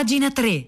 Pagina 3.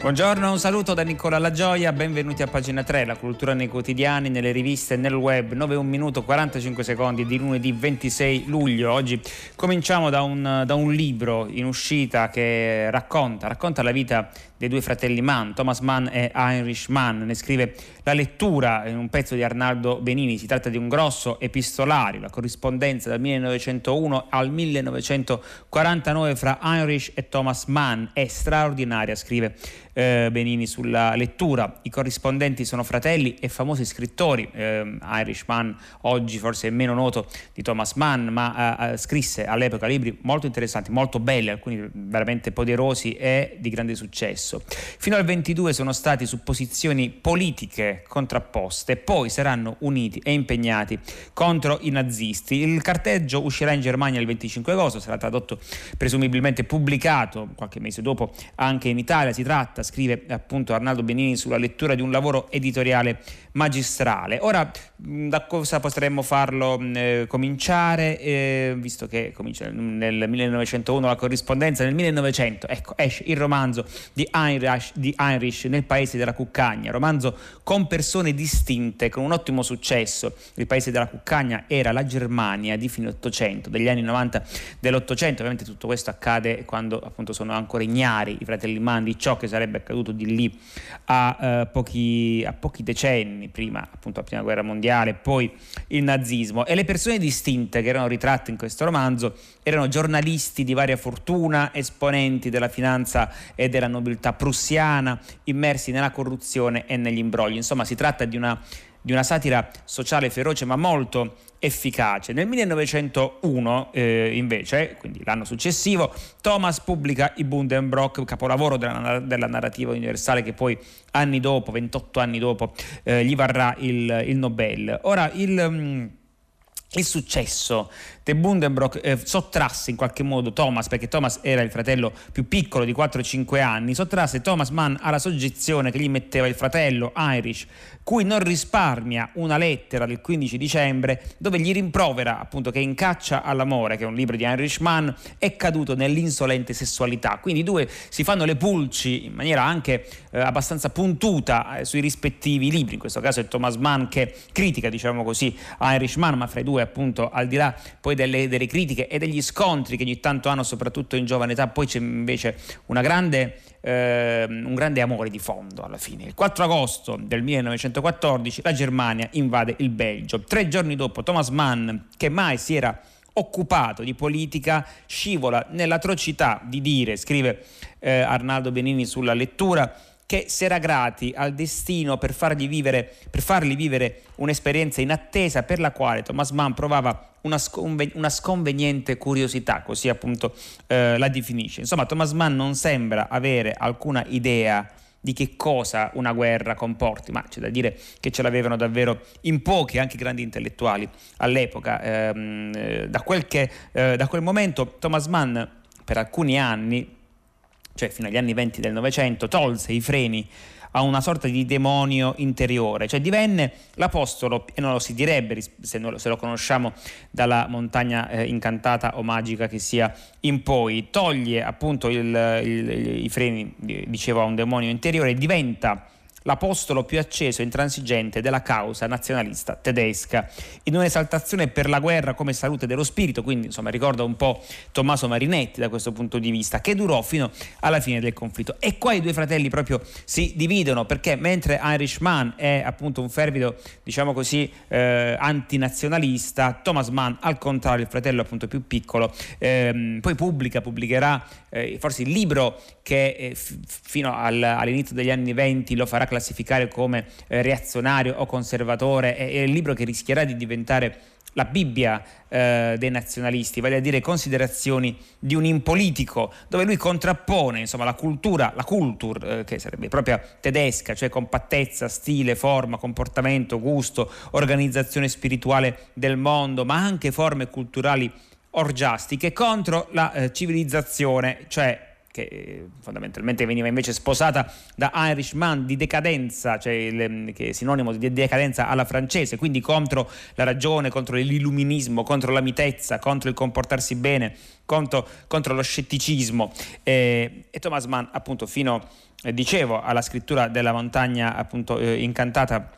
Buongiorno, un saluto da Nicola La Gioia, benvenuti a pagina 3, la cultura nei quotidiani, nelle riviste nel web, 9 1 minuto 45 secondi di lunedì 26 luglio. Oggi cominciamo da un, da un libro in uscita che racconta, racconta la vita dei due fratelli Mann, Thomas Mann e Heinrich Mann. Ne scrive la lettura in un pezzo di Arnaldo Benini. Si tratta di un grosso epistolario, la corrispondenza dal 1901 al 1949 fra Heinrich e Thomas Mann è straordinaria, scrive eh, Benini sulla lettura. I corrispondenti sono fratelli e famosi scrittori. Eh, Heinrich Mann oggi forse è meno noto di Thomas Mann, ma eh, eh scrisse all'epoca libri molto interessanti, molto belli, alcuni veramente poderosi e di grande successo stesso. Fino al 22 sono stati su posizioni politiche contrapposte, poi saranno uniti e impegnati contro i nazisti. Il carteggio uscirà in Germania il 25 agosto, sarà tradotto presumibilmente pubblicato qualche mese dopo anche in Italia. Si tratta, scrive appunto Arnaldo Benini, sulla lettura di un lavoro editoriale magistrale. Ora, da cosa potremmo farlo eh, cominciare, eh, visto che comincia nel 1901 la corrispondenza, nel 1900 ecco, esce il romanzo di Heinrich, di Heinrich nel paese della Cuccagna, romanzo con persone distinte, con un ottimo successo. Il paese della Cuccagna era la Germania di fine 800, degli anni 90 dell'Ottocento, ovviamente tutto questo accade quando appunto sono ancora ignari i fratelli Mann di ciò che sarebbe accaduto di lì a, uh, pochi, a pochi decenni prima appunto la prima guerra mondiale, poi il nazismo. E le persone distinte che erano ritratte in questo romanzo erano giornalisti di varia fortuna, esponenti della finanza e della nobiltà prussiana, immersi nella corruzione e negli imbrogli. Insomma, si tratta di una, di una satira sociale feroce ma molto efficace. Nel 1901, eh, invece, quindi l'anno successivo, Thomas pubblica i Bundenbrock, capolavoro della, della, narrativa universale che poi anni dopo, 28 anni dopo, eh, gli varrà il, il Nobel. Ora, il... Mm, il successo De Bundenbrock eh, sottrasse in qualche modo Thomas, perché Thomas era il fratello più piccolo di 4-5 anni, sottrasse Thomas Mann alla soggezione che gli metteva il fratello Heinrich, cui non risparmia una lettera del 15 dicembre dove gli rimprovera appunto che in caccia all'amore, che è un libro di Heinrich Mann, è caduto nell'insolente sessualità. Quindi i due si fanno le pulci in maniera anche eh, abbastanza puntuta eh, sui rispettivi libri, in questo caso è Thomas Mann che critica, diciamo così, Heinrich Mann, ma fra i due appunto al di là poi delle, delle critiche e degli scontri che ogni tanto hanno soprattutto in giovane età, poi c'è invece una grande eh, un grande amore di fondo alla fine. Il 4 agosto del 1914 la Germania invade il Belgio. Tre giorni dopo Thomas Mann, che mai si era occupato di politica, scivola nell'atrocità di dire, scrive eh, Arnaldo Benini sulla lettura, che si era grati al destino per fargli vivere, per fargli vivere un'esperienza inattesa per la quale Thomas Mann provava una, sconven- una sconveniente curiosità, così appunto eh, la definisce. Insomma, Thomas Mann non sembra avere alcuna idea di che cosa una guerra comporti, ma c'è da dire che ce l'avevano davvero in pochi, anche grandi intellettuali all'epoca. Ehm, eh, da, quel che, eh, da quel momento Thomas Mann per alcuni anni, cioè fino agli anni 20 del Novecento, tolse i freni a una sorta di demonio interiore, cioè divenne l'apostolo, e non lo si direbbe se, lo, se lo conosciamo dalla montagna eh, incantata o magica che sia in poi, toglie appunto il, il, i freni, dicevo, a un demonio interiore diventa l'apostolo più acceso e intransigente della causa nazionalista tedesca, in un'esaltazione per la guerra come salute dello spirito, quindi insomma ricorda un po' Tommaso Marinetti da questo punto di vista, che durò fino alla fine del conflitto. E qua i due fratelli proprio si dividono perché mentre Heinrich Mann è appunto un fervido, diciamo così, eh, antinazionalista, Thomas Mann al contrario, il fratello appunto più piccolo, ehm, poi pubblica, pubblicherà eh, forse il libro che eh, f- fino al, all'inizio degli anni 20 lo farà classificare come eh, reazionario o conservatore, è, è il libro che rischierà di diventare la Bibbia eh, dei nazionalisti, vale a dire considerazioni di un impolitico, dove lui contrappone insomma, la cultura, la culture, eh, che sarebbe proprio tedesca, cioè compattezza, stile, forma, comportamento, gusto, organizzazione spirituale del mondo, ma anche forme culturali orgiastiche contro la eh, civilizzazione, cioè che eh, fondamentalmente veniva invece sposata da Irishman di decadenza, cioè il, che è sinonimo di decadenza alla francese, quindi contro la ragione, contro l'illuminismo, contro la mitezza, contro il comportarsi bene, contro, contro lo scetticismo. Eh, e Thomas Mann, appunto, fino, eh, dicevo, alla scrittura della montagna appunto, eh, incantata,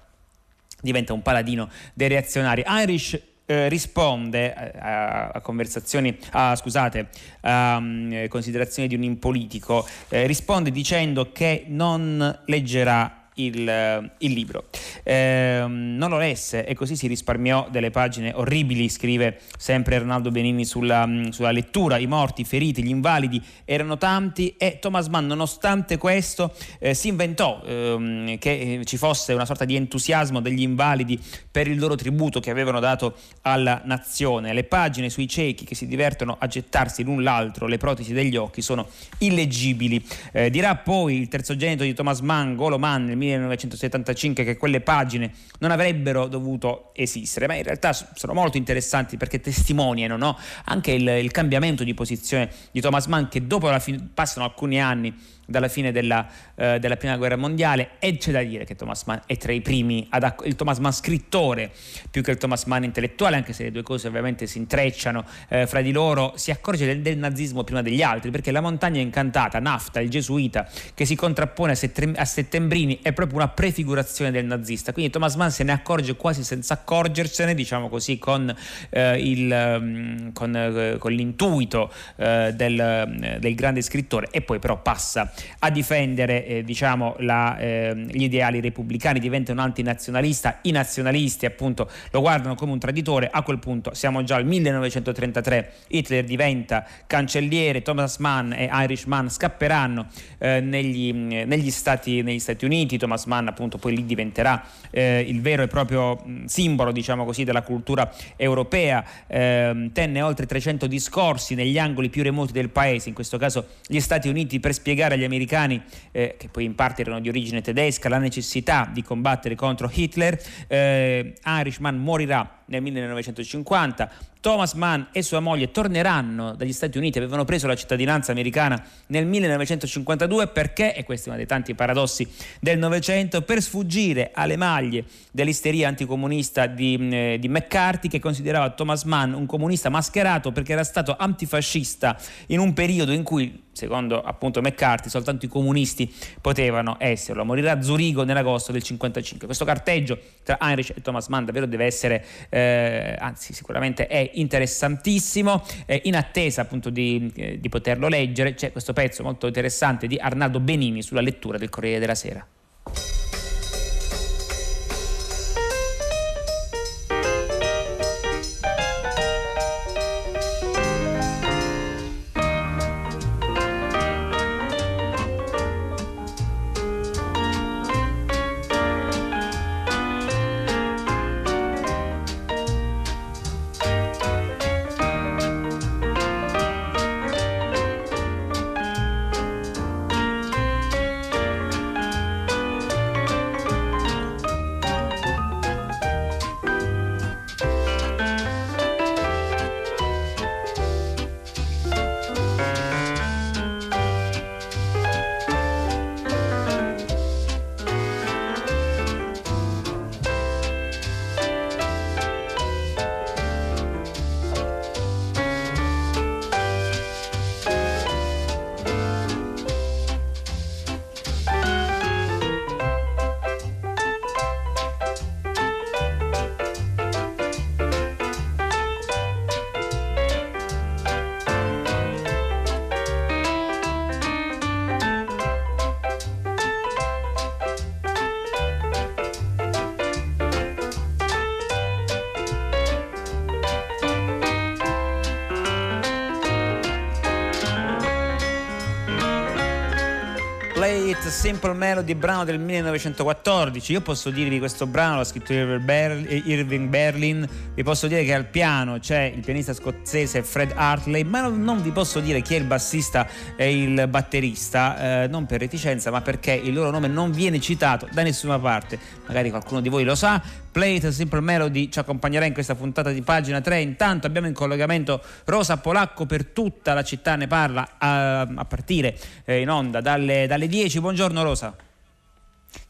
diventa un paladino dei reazionari. Irish eh, risponde eh, a, a, conversazioni, a, scusate, a um, considerazioni di un impolitico, eh, risponde dicendo che non leggerà il, eh, il libro. Eh, non lo lesse e così si risparmiò delle pagine orribili, scrive sempre Arnaldo Benini sulla, mm, sulla, lettura. I morti, i feriti, gli invalidi erano tanti e Thomas Mann, nonostante questo, eh, si inventò ehm, che ci fosse una sorta di entusiasmo degli invalidi per il loro tributo che avevano dato alla nazione. Le pagine sui ciechi che si divertono a gettarsi l'un l'altro le protesi degli occhi sono illeggibili. Eh, dirà poi il terzogenito di Thomas Mann, Golo Mann, nel 1975 che quelle pagine non avrebbero dovuto esistere, ma in realtà sono molto interessanti perché testimoniano no? anche il, il, cambiamento di posizione di Thomas Mann che dopo la fine, passano alcuni anni dalla fine della, eh, della, prima guerra mondiale. E c'è da dire che Thomas Mann è tra i primi ad il Thomas Mann scrittore più che il Thomas Mann intellettuale anche se le due cose ovviamente si intrecciano eh, fra di loro si accorge del, del, nazismo prima degli altri perché la montagna incantata Nafta il gesuita che si contrappone a, settem- a Settembrini è proprio una prefigurazione del nazista. Quindi Thomas Mann se ne accorge quasi senza accorgersene diciamo così con, eh, il, um, con, eh, con l'intuito eh, del, del grande scrittore. E poi però passa a difendere eh, diciamo, la, eh, gli ideali repubblicani, diventa un antinazionalista, i nazionalisti appunto lo guardano come un traditore, a quel punto siamo già al 1933, Hitler diventa cancelliere, Thomas Mann e Irish Mann scapperanno eh, negli, negli, Stati, negli, Stati, Uniti, Thomas Mann appunto poi lì diventerà eh, il vero e proprio simbolo diciamo così della cultura europea, ehm, tenne oltre 300 discorsi negli angoli più remoti del paese, in questo caso gli Stati Uniti per spiegare agli americani, eh, che poi in parte erano di origine tedesca, la necessità di combattere contro Hitler. Eh, Irishman morirà nel 1950. Thomas Mann e sua moglie torneranno dagli Stati Uniti, avevano preso la cittadinanza americana nel 1952 perché, e questo è uno dei tanti paradossi del Novecento, per sfuggire alle maglie dell'isteria anticomunista di, eh, di McCarthy che considerava Thomas Mann un comunista mascherato perché era stato antifascista in un periodo in cui secondo appunto McCarthy, soltanto i comunisti potevano esserlo. Morirà a Zurigo nell'agosto del 1955. Questo carteggio tra Heinrich e Thomas Mann davvero deve essere, eh, anzi sicuramente è interessantissimo, eh, in attesa appunto di, eh, di poterlo leggere c'è questo pezzo molto interessante di Arnaldo Benini sulla lettura del Corriere della Sera. It Simple Melody, brano del 1914. Io posso dirvi questo brano l'ha scritto Irving Berlin. Vi posso dire che al piano c'è il pianista scozzese Fred Hartley, ma non vi posso dire chi è il bassista e il batterista, eh, non per reticenza, ma perché il loro nome non viene citato da nessuna parte. Magari qualcuno di voi lo sa. Play It Simple Melody ci accompagnerà in questa puntata di pagina 3. Intanto abbiamo in collegamento Rosa Polacco per tutta la città ne parla a, a partire eh, in onda dalle, dalle 10. Buongiorno Rosa.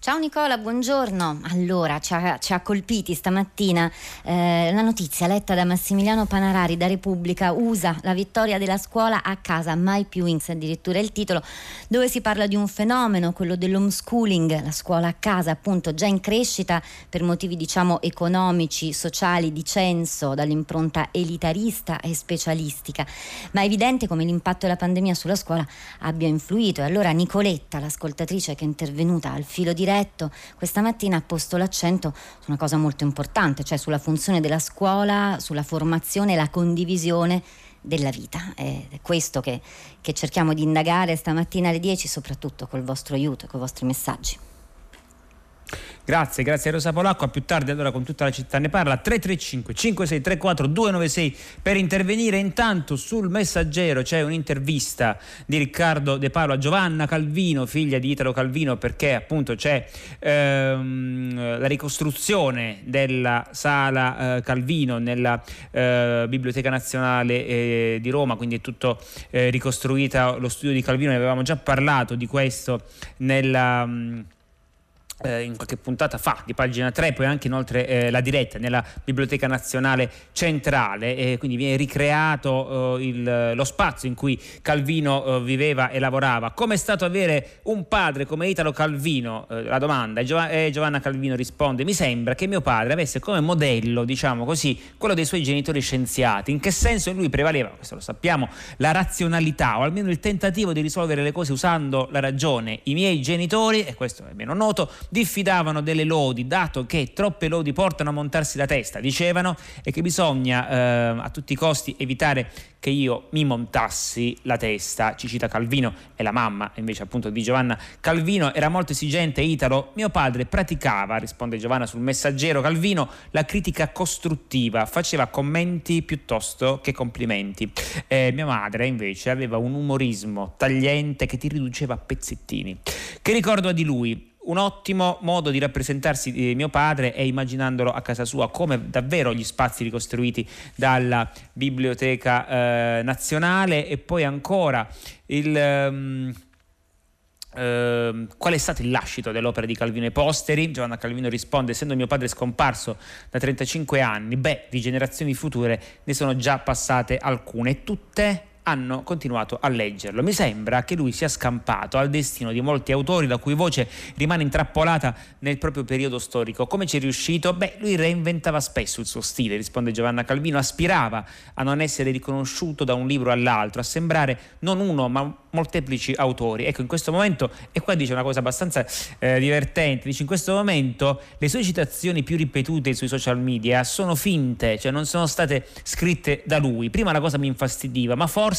Ciao Nicola, buongiorno. Allora, ci ha, ci ha colpiti stamattina eh, la notizia letta da Massimiliano Panarari da Repubblica, USA la vittoria della scuola a casa, mai più Wings, addirittura il titolo, dove si parla di un fenomeno, quello dell'homeschooling, la scuola a casa appunto già in crescita per motivi diciamo economici, sociali, di censo, dall'impronta elitarista e specialistica, ma è evidente come l'impatto della pandemia sulla scuola abbia influito. E allora Nicoletta, l'ascoltatrice che è intervenuta al filo diretto, diretto, questa mattina ha posto l'accento su una cosa molto importante, cioè sulla funzione della scuola, sulla formazione e la condivisione della vita. È questo che, che cerchiamo di indagare stamattina alle 10, soprattutto col vostro aiuto e con i vostri messaggi. Grazie, grazie a Rosa Polacco. A più tardi allora con tutta la città ne parla. 335 5634 296 per intervenire. Intanto sul messaggero c'è un'intervista di Riccardo De Paolo a Giovanna Calvino, figlia di Italo Calvino, perché appunto c'è ehm, la ricostruzione della sala eh, Calvino nella eh, Biblioteca Nazionale eh, di Roma, quindi è tutto eh, ricostruita lo studio di Calvino, ne avevamo già parlato di questo nella... Mh, eh, in qualche puntata fa di pagina 3, poi anche inoltre eh, la diretta nella Biblioteca Nazionale Centrale, e quindi viene ricreato eh, il, lo spazio in cui Calvino eh, viveva e lavorava. Come è stato avere un padre come Italo Calvino? Eh, la domanda, e Giov- Giovanna Calvino risponde, mi sembra che mio padre avesse come modello, diciamo così, quello dei suoi genitori scienziati. In che senso in lui prevaleva, questo lo sappiamo, la razionalità o almeno il tentativo di risolvere le cose usando la ragione. I miei genitori, e questo è meno noto, diffidavano delle lodi, dato che troppe lodi portano a montarsi la testa, dicevano, e che bisogna eh, a tutti i costi evitare che io mi montassi la testa, ci cita Calvino e la mamma invece appunto di Giovanna Calvino era molto esigente Italo, mio padre praticava, risponde Giovanna sul messaggero Calvino, la critica costruttiva, faceva commenti piuttosto che complimenti. Eh, mia madre invece aveva un umorismo tagliente che ti riduceva a pezzettini. Che ricordo di lui? Un ottimo modo di rappresentarsi di mio padre è immaginandolo a casa sua come davvero gli spazi ricostruiti dalla Biblioteca eh, Nazionale e poi ancora il... Um, Uh, qual è stato il lascito dell'opera di Calvino e posteri? Giovanna Calvino risponde: Essendo mio padre scomparso da 35 anni, beh, di generazioni future ne sono già passate alcune, tutte hanno continuato a leggerlo. Mi sembra che lui sia scampato al destino di molti autori la cui voce rimane intrappolata nel proprio periodo storico. Come ci è riuscito? Beh, lui reinventava spesso il suo stile, risponde Giovanna Calvino, aspirava a non essere riconosciuto da un libro all'altro, a sembrare non uno ma molteplici autori. Ecco, in questo momento, e qua dice una cosa abbastanza eh, divertente, dice in questo momento le sue citazioni più ripetute sui social media sono finte, cioè non sono state scritte da lui. Prima la cosa mi infastidiva, ma forse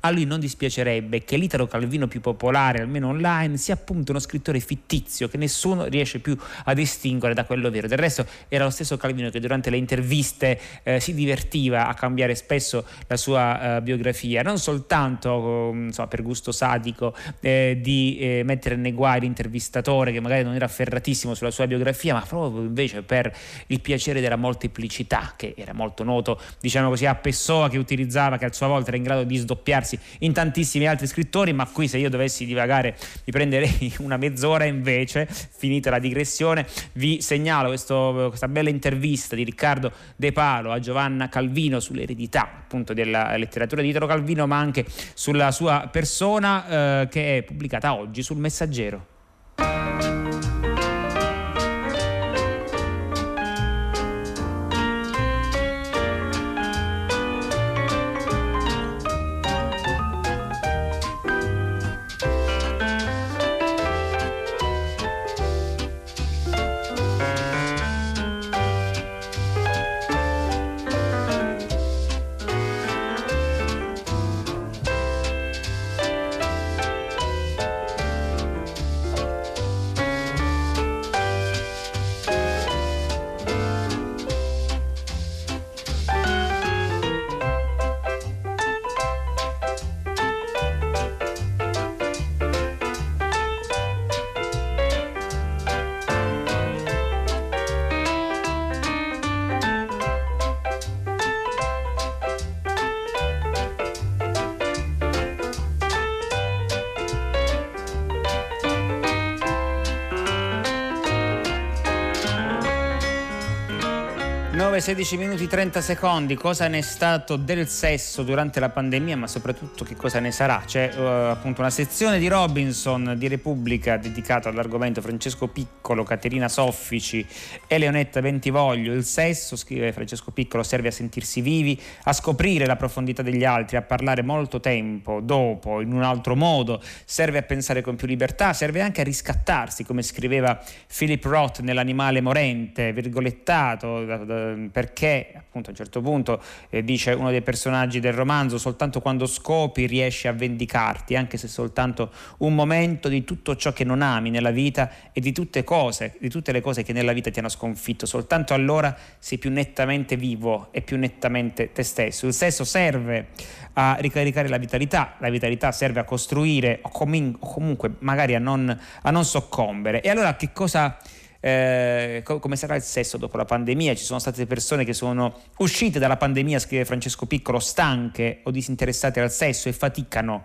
a lui non dispiacerebbe che l'italo calvino più popolare, almeno online, sia appunto uno scrittore fittizio che nessuno riesce più a distinguere da quello vero. Del resto era lo stesso Calvino che durante le interviste eh, si divertiva a cambiare spesso la sua eh, biografia, non soltanto insomma, per gusto sadico eh, di eh, mettere nei guai l'intervistatore che magari non era afferratissimo sulla sua biografia, ma proprio invece per il piacere della molteplicità, che era molto noto, diciamo così, a Pessoa che utilizzava, che a sua volta era in grado di sdoppiarsi in tantissimi altri scrittori, ma qui se io dovessi divagare mi prenderei una mezz'ora invece, finita la digressione, vi segnalo questo, questa bella intervista di Riccardo De Palo a Giovanna Calvino sull'eredità appunto della letteratura di Italo Calvino, ma anche sulla sua persona eh, che è pubblicata oggi sul Messaggero. 9, 16 minuti 30 secondi, cosa ne è stato del sesso durante la pandemia, ma soprattutto che cosa ne sarà? C'è uh, appunto una sezione di Robinson di Repubblica dedicata all'argomento Francesco Piccolo, Caterina Soffici e Leonetta Bentivoglio. Il sesso, scrive Francesco Piccolo, serve a sentirsi vivi, a scoprire la profondità degli altri, a parlare molto tempo dopo, in un altro modo, serve a pensare con più libertà, serve anche a riscattarsi, come scriveva Philip Roth nell'animale morente, virgolettato da, da perché appunto a un certo punto eh, dice uno dei personaggi del romanzo soltanto quando scopi riesci a vendicarti anche se soltanto un momento di tutto ciò che non ami nella vita e di tutte cose di tutte le cose che nella vita ti hanno sconfitto. Soltanto allora sei più nettamente vivo e più nettamente te stesso. Il sesso serve a ricaricare la vitalità la vitalità serve a costruire o, com- o comunque magari a non, a non soccombere. E allora che cosa eh, co- come sarà il sesso dopo la pandemia. Ci sono state persone che sono uscite dalla pandemia, scrive Francesco Piccolo, stanche o disinteressate al sesso e faticano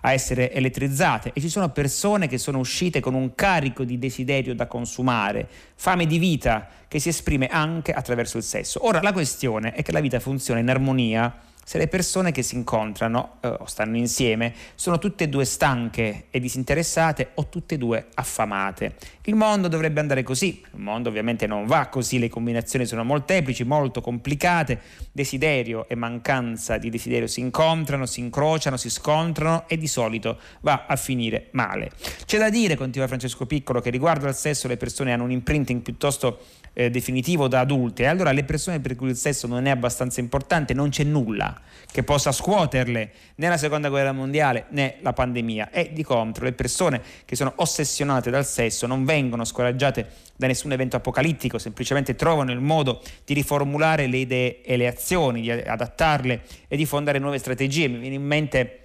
a essere elettrizzate e ci sono persone che sono uscite con un carico di desiderio da consumare, fame di vita che si esprime anche attraverso il sesso. Ora la questione è che la vita funziona in armonia se le persone che si incontrano eh, o stanno insieme sono tutte e due stanche e disinteressate o tutte e due affamate. Il mondo dovrebbe andare così, il mondo ovviamente non va così, le combinazioni sono molteplici, molto complicate, desiderio e mancanza di desiderio si incontrano, si incrociano, si scontrano e di solito va a finire male. C'è da dire, continua Francesco Piccolo, che riguardo al sesso le persone hanno un imprinting piuttosto eh, definitivo da adulte. Allora le persone per cui il sesso non è abbastanza importante non c'è nulla che possa scuoterle né la seconda guerra mondiale né la pandemia. E di contro le persone che sono ossessionate dal sesso non vengono scoraggiate da nessun evento apocalittico, semplicemente trovano il modo di riformulare le idee e le azioni, di adattarle e di fondare nuove strategie. Mi viene in mente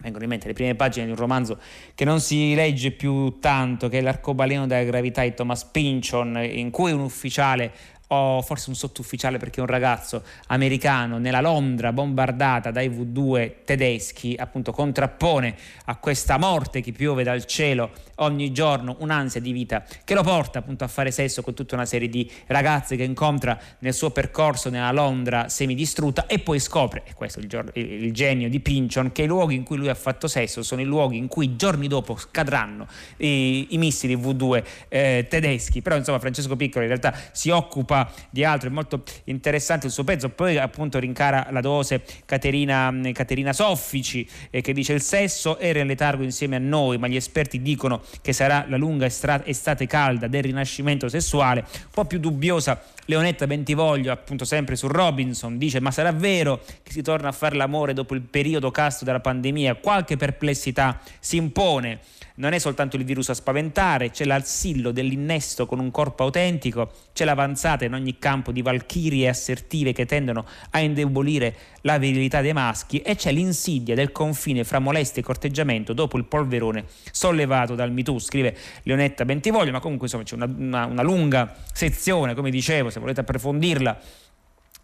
vengono in mente le prime pagine di un romanzo che non si legge più tanto, che è L'arcobaleno della gravità di Thomas Pynchon, in cui un ufficiale o forse un sottufficiale perché un ragazzo americano nella Londra bombardata dai V2 tedeschi appunto contrappone a questa morte che piove dal cielo ogni giorno un'ansia di vita che lo porta appunto a fare sesso con tutta una serie di ragazze che incontra nel suo percorso nella Londra semidistrutta e poi scopre, e questo è il, giorno, il genio di Pinchon, che i luoghi in cui lui ha fatto sesso sono i luoghi in cui giorni dopo scadranno i, i missili V2 eh, tedeschi, però insomma Francesco Piccolo in realtà si occupa di altro, è molto interessante il suo pezzo, poi appunto rincara la dose Caterina, Caterina Soffici eh, che dice il sesso era in letargo insieme a noi, ma gli esperti dicono che sarà la lunga estate calda del rinascimento sessuale, un po' più dubbiosa Leonetta Bentivoglio, appunto sempre su Robinson, dice ma sarà vero che si torna a fare l'amore dopo il periodo casto della pandemia? Qualche perplessità si impone non è soltanto il virus a spaventare, c'è l'assillo dell'innesto con un corpo autentico, c'è l'avanzata in ogni campo di valchirie assertive che tendono a indebolire la virilità dei maschi e c'è l'insidia del confine fra molestia e corteggiamento dopo il polverone sollevato dal MeToo, scrive Leonetta Bentivoglio, ma comunque insomma c'è una, una, una lunga sezione, come dicevo, se volete approfondirla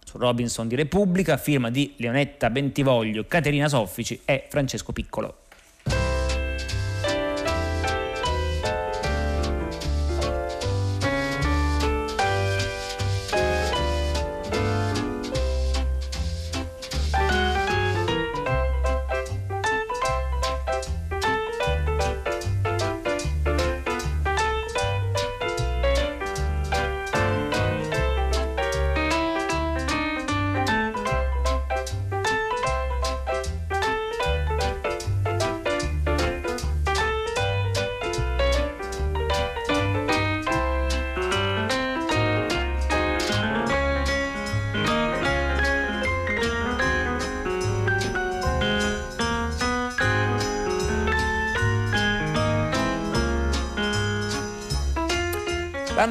su Robinson di Repubblica, firma di Leonetta Bentivoglio, Caterina Soffici e Francesco Piccolo.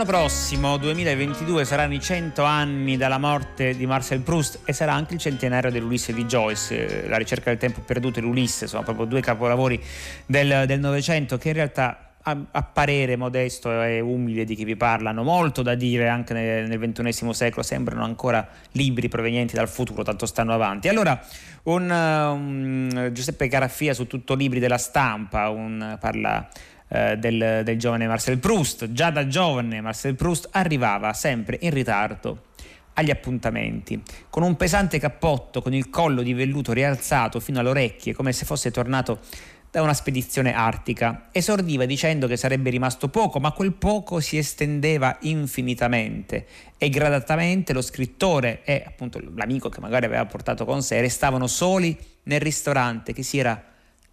L'anno prossimo, 2022, saranno i 100 anni dalla morte di Marcel Proust e sarà anche il centenario dell'Ulisse di Joyce, eh, La ricerca del tempo perduto e l'Ulisse, sono proprio due capolavori del Novecento che in realtà a, parere modesto e umile di chi vi parla hanno molto da dire anche nel, nel XXI secolo, sembrano ancora libri provenienti dal futuro, tanto stanno avanti. Allora, un, un Giuseppe Caraffia su tutto libri della stampa, un, parla eh, del, del giovane Marcel Proust. Già da giovane Marcel Proust arrivava sempre in ritardo agli appuntamenti, con un pesante cappotto con il collo di velluto rialzato fino alle orecchie, come se fosse tornato da una spedizione artica. Esordiva dicendo che sarebbe rimasto poco, ma quel poco si estendeva infinitamente e gradatamente lo scrittore e appunto l'amico che magari aveva portato con sé restavano soli nel ristorante che si era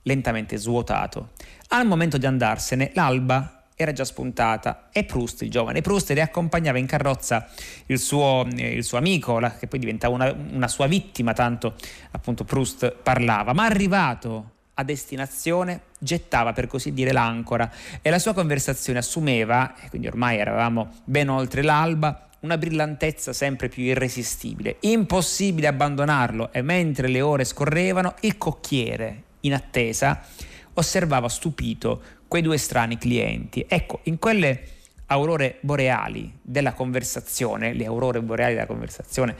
lentamente svuotato. Al momento di andarsene, l'alba era già spuntata. E Proust, il giovane. Proust, riaccompagnava in carrozza il suo, eh, il suo amico, la, che poi diventava una, una sua vittima, tanto appunto Proust parlava, ma arrivato a destinazione gettava per così dire l'ancora. E la sua conversazione assumeva, e quindi ormai eravamo ben oltre l'alba, una brillantezza sempre più irresistibile. Impossibile abbandonarlo. E mentre le ore scorrevano il cocchiere, in attesa, osservava stupito quei due strani clienti. Ecco, in quelle aurore boreali della conversazione, le aurore boreali della conversazione,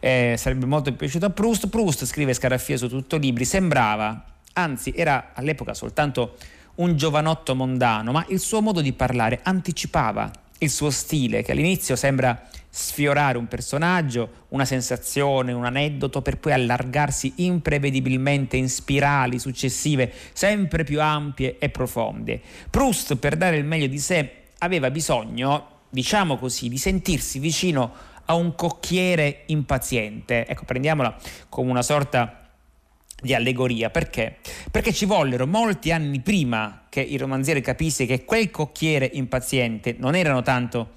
eh, sarebbe molto piaciuto a Proust. Proust, scrive Scaraffia su tutto libri, sembrava anzi era all'epoca soltanto un giovanotto mondano, ma il suo modo di parlare anticipava il suo stile, che all'inizio sembra sfiorare un personaggio, una sensazione, un aneddoto, per poi allargarsi imprevedibilmente in spirali successive sempre più ampie e profonde. Proust, per dare il meglio di sé, aveva bisogno, diciamo così, di sentirsi vicino a un cocchiere impaziente. Ecco, prendiamola come una sorta di allegoria. Perché? Perché ci vollero molti anni prima che il romanziere capisse che quel cocchiere impaziente non erano tanto,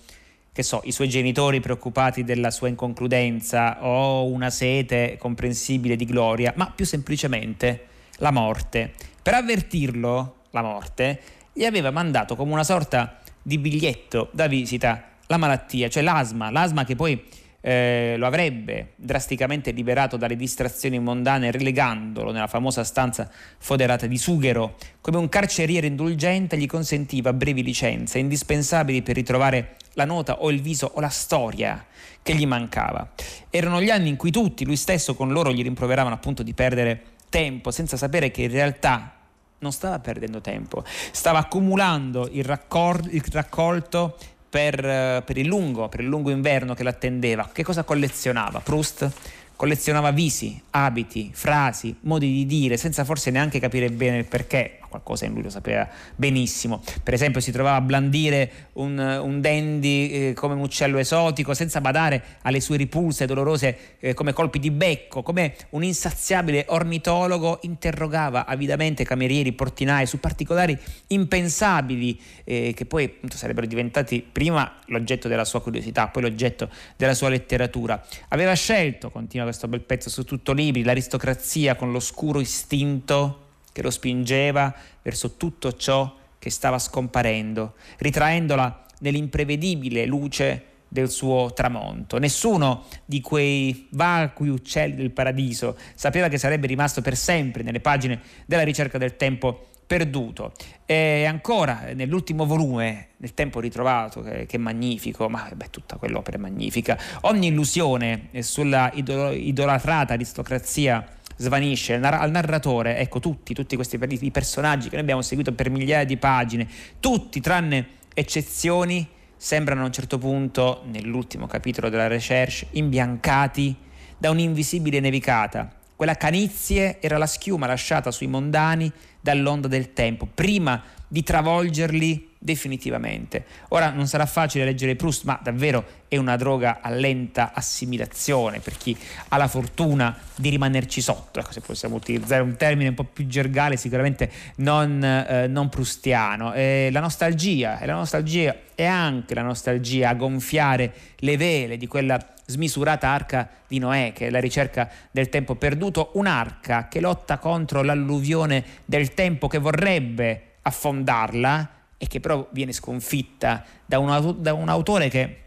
che so, i suoi genitori preoccupati della sua inconcludenza o una sete comprensibile di gloria, ma più semplicemente la morte. Per avvertirlo, la morte, gli aveva mandato come una sorta di biglietto da visita la malattia, cioè l'asma, l'asma che poi eh, lo avrebbe drasticamente liberato dalle distrazioni mondane relegandolo nella famosa stanza foderata di sughero. Come un carceriere indulgente gli consentiva brevi licenze, indispensabili per ritrovare la nota o il viso o la storia che gli mancava. Erano gli anni in cui tutti, lui stesso con loro, gli rimproveravano appunto di perdere tempo, senza sapere che in realtà non stava perdendo tempo, stava accumulando il, raccor- il raccolto per, eh, per, il lungo, per il lungo inverno che l'attendeva. Che cosa collezionava? Proust collezionava visi, abiti, frasi, modi di dire, senza forse neanche capire bene il perché, qualcosa in lui lo sapeva benissimo. Per esempio si trovava a blandire un, un dandy eh, come un uccello esotico, senza badare alle sue ripulse dolorose eh, come colpi di becco, come un insaziabile ornitologo interrogava avidamente camerieri, portinai su particolari impensabili eh, che poi appunto, sarebbero diventati prima l'oggetto della sua curiosità, poi l'oggetto della sua letteratura. Aveva scelto, continua questo bel pezzo su tutto libri, l'aristocrazia con l'oscuro istinto che lo spingeva verso tutto ciò che stava scomparendo, ritraendola nell'imprevedibile luce del suo tramonto. Nessuno di quei vacui uccelli del paradiso sapeva che sarebbe rimasto per sempre nelle pagine della ricerca del tempo perduto. E ancora nell'ultimo volume, nel tempo ritrovato, che, che è magnifico, ma beh, tutta quell'opera è magnifica, ogni illusione sulla idol- idolatrata aristocrazia svanisce al narratore, ecco tutti, tutti questi i personaggi che noi abbiamo seguito per migliaia di pagine, tutti tranne eccezioni sembrano a un certo punto, nell'ultimo capitolo della recherche, imbiancati da un'invisibile nevicata. Quella canizie era la schiuma lasciata sui mondani dall'onda del tempo, prima di travolgerli definitivamente. Ora non sarà facile leggere Proust, ma davvero è una droga a lenta assimilazione per chi ha la fortuna di rimanerci sotto, ecco, se possiamo utilizzare un termine un po' più gergale, sicuramente non, eh, non prustiano. Eh, la nostalgia, e la nostalgia è anche la nostalgia a gonfiare le vele di quella smisurata arca di Noè, che è la ricerca del tempo perduto, un'arca che lotta contro l'alluvione del tempo che vorrebbe affondarla e che però viene sconfitta da un, da un autore che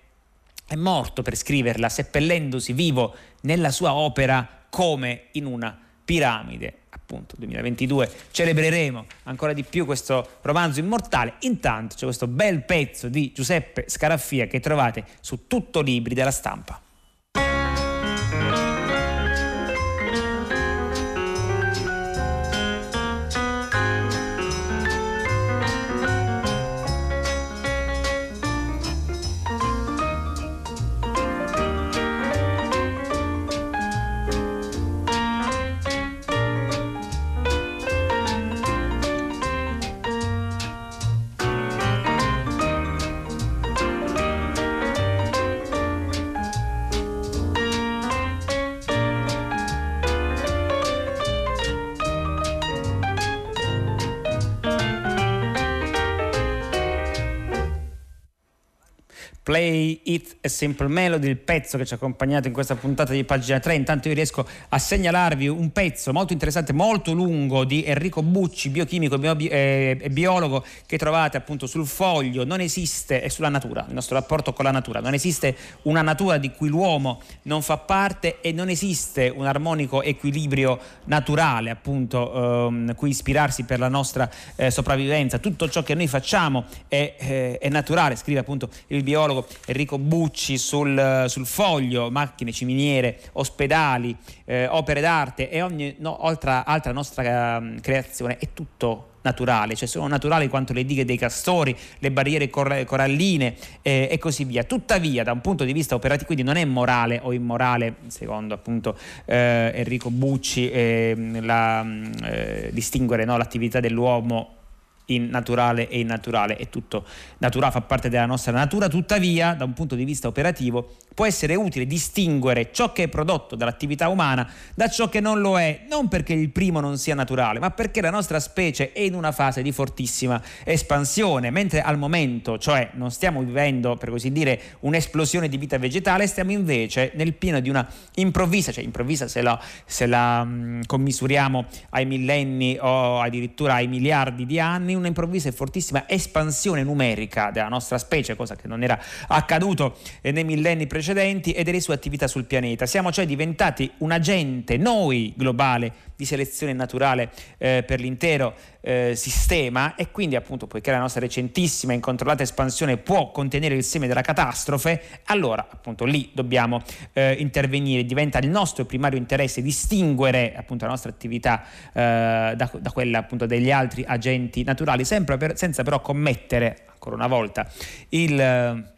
è morto per scriverla, seppellendosi vivo nella sua opera come in una piramide. Appunto, 2022 celebreremo ancora di più questo romanzo immortale. Intanto c'è questo bel pezzo di Giuseppe Scaraffia che trovate su tutto libri della stampa. Play It a Simple Melody, il pezzo che ci ha accompagnato in questa puntata di pagina 3. Intanto io riesco a segnalarvi un pezzo molto interessante, molto lungo di Enrico Bucci, biochimico e biologo, che trovate appunto sul foglio. Non esiste, è sulla natura, il nostro rapporto con la natura. Non esiste una natura di cui l'uomo non fa parte e non esiste un armonico equilibrio naturale, appunto, ehm, cui ispirarsi per la nostra eh, sopravvivenza. Tutto ciò che noi facciamo è, eh, è naturale, scrive appunto il biologo Enrico Bucci sul, sul foglio, macchine, ciminiere, ospedali, eh, opere d'arte e ogni no, altra, altra nostra um, creazione è tutto naturale, cioè sono naturali quanto le dighe dei castori, le barriere cor- coralline eh, e così via. Tuttavia, da un punto di vista operativo, quindi non è morale o immorale, secondo appunto eh, Enrico Bucci, ehm, la, mm, eh, distinguere no, l'attività dell'uomo in naturale e innaturale, è tutto naturale, fa parte della nostra natura, tuttavia da un punto di vista operativo può essere utile distinguere ciò che è prodotto dall'attività umana da ciò che non lo è, non perché il primo non sia naturale, ma perché la nostra specie è in una fase di fortissima espansione, mentre al momento, cioè non stiamo vivendo, per così dire, un'esplosione di vita vegetale, stiamo invece nel pieno di una improvvisa, cioè improvvisa se la, se la mh, commisuriamo ai millenni o addirittura ai miliardi di anni, una improvvisa e fortissima espansione numerica della nostra specie, cosa che non era accaduto nei millenni precedenti precedenti e delle sue attività sul pianeta. Siamo cioè diventati un agente, noi globale, di selezione naturale eh, per l'intero eh, sistema e quindi appunto poiché la nostra recentissima e incontrollata espansione può contenere il seme della catastrofe, allora appunto lì dobbiamo eh, intervenire, diventa il nostro primario interesse distinguere appunto la nostra attività eh, da, da, quella appunto degli altri agenti naturali, sempre per, senza però commettere ancora una volta il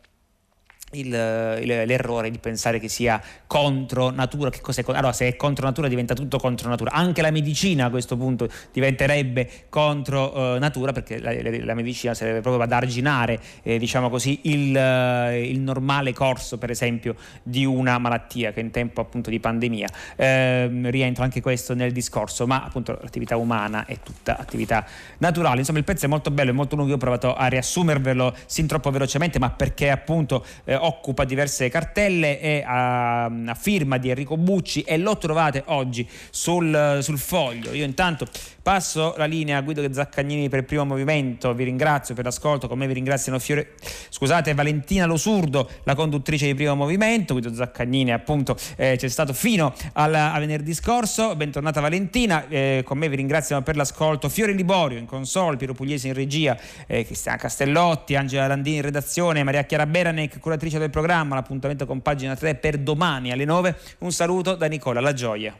il, l'errore di pensare che sia contro natura. Che cos'è? Allora, se è contro natura diventa tutto contro natura. Anche la medicina a questo punto diventerebbe contro uh, natura perché la, la, la, medicina serve proprio ad arginare, eh, diciamo così, il, uh, il, normale corso, per esempio, di una malattia che in tempo appunto di pandemia eh, rientra anche questo nel discorso, ma appunto l'attività umana è tutta attività naturale. Insomma, il pezzo è molto bello, è molto lungo. Io ho provato a riassumervelo sin troppo velocemente, ma perché appunto eh, occupa diverse cartelle, è a, a, firma di Enrico Bucci e lo trovate oggi sul, sul foglio. Io intanto passo la linea a Guido Zaccagnini per il primo movimento, vi ringrazio per l'ascolto, con me vi ringraziano Fiore... scusate, Valentina Losurdo, la conduttrice di primo movimento, Guido Zaccagnini appunto eh, c'è stato fino alla, a venerdì scorso, bentornata Valentina, eh, con me vi ringraziano per l'ascolto. Fiore Liborio in console, Piero Pugliese in regia, eh, Cristiana Castellotti, Angela Landini in redazione, Maria Chiara Beranec, curatrice del programma. L'appuntamento con pagina 3 per domani alle 9. Un saluto da Nicola La Gioia.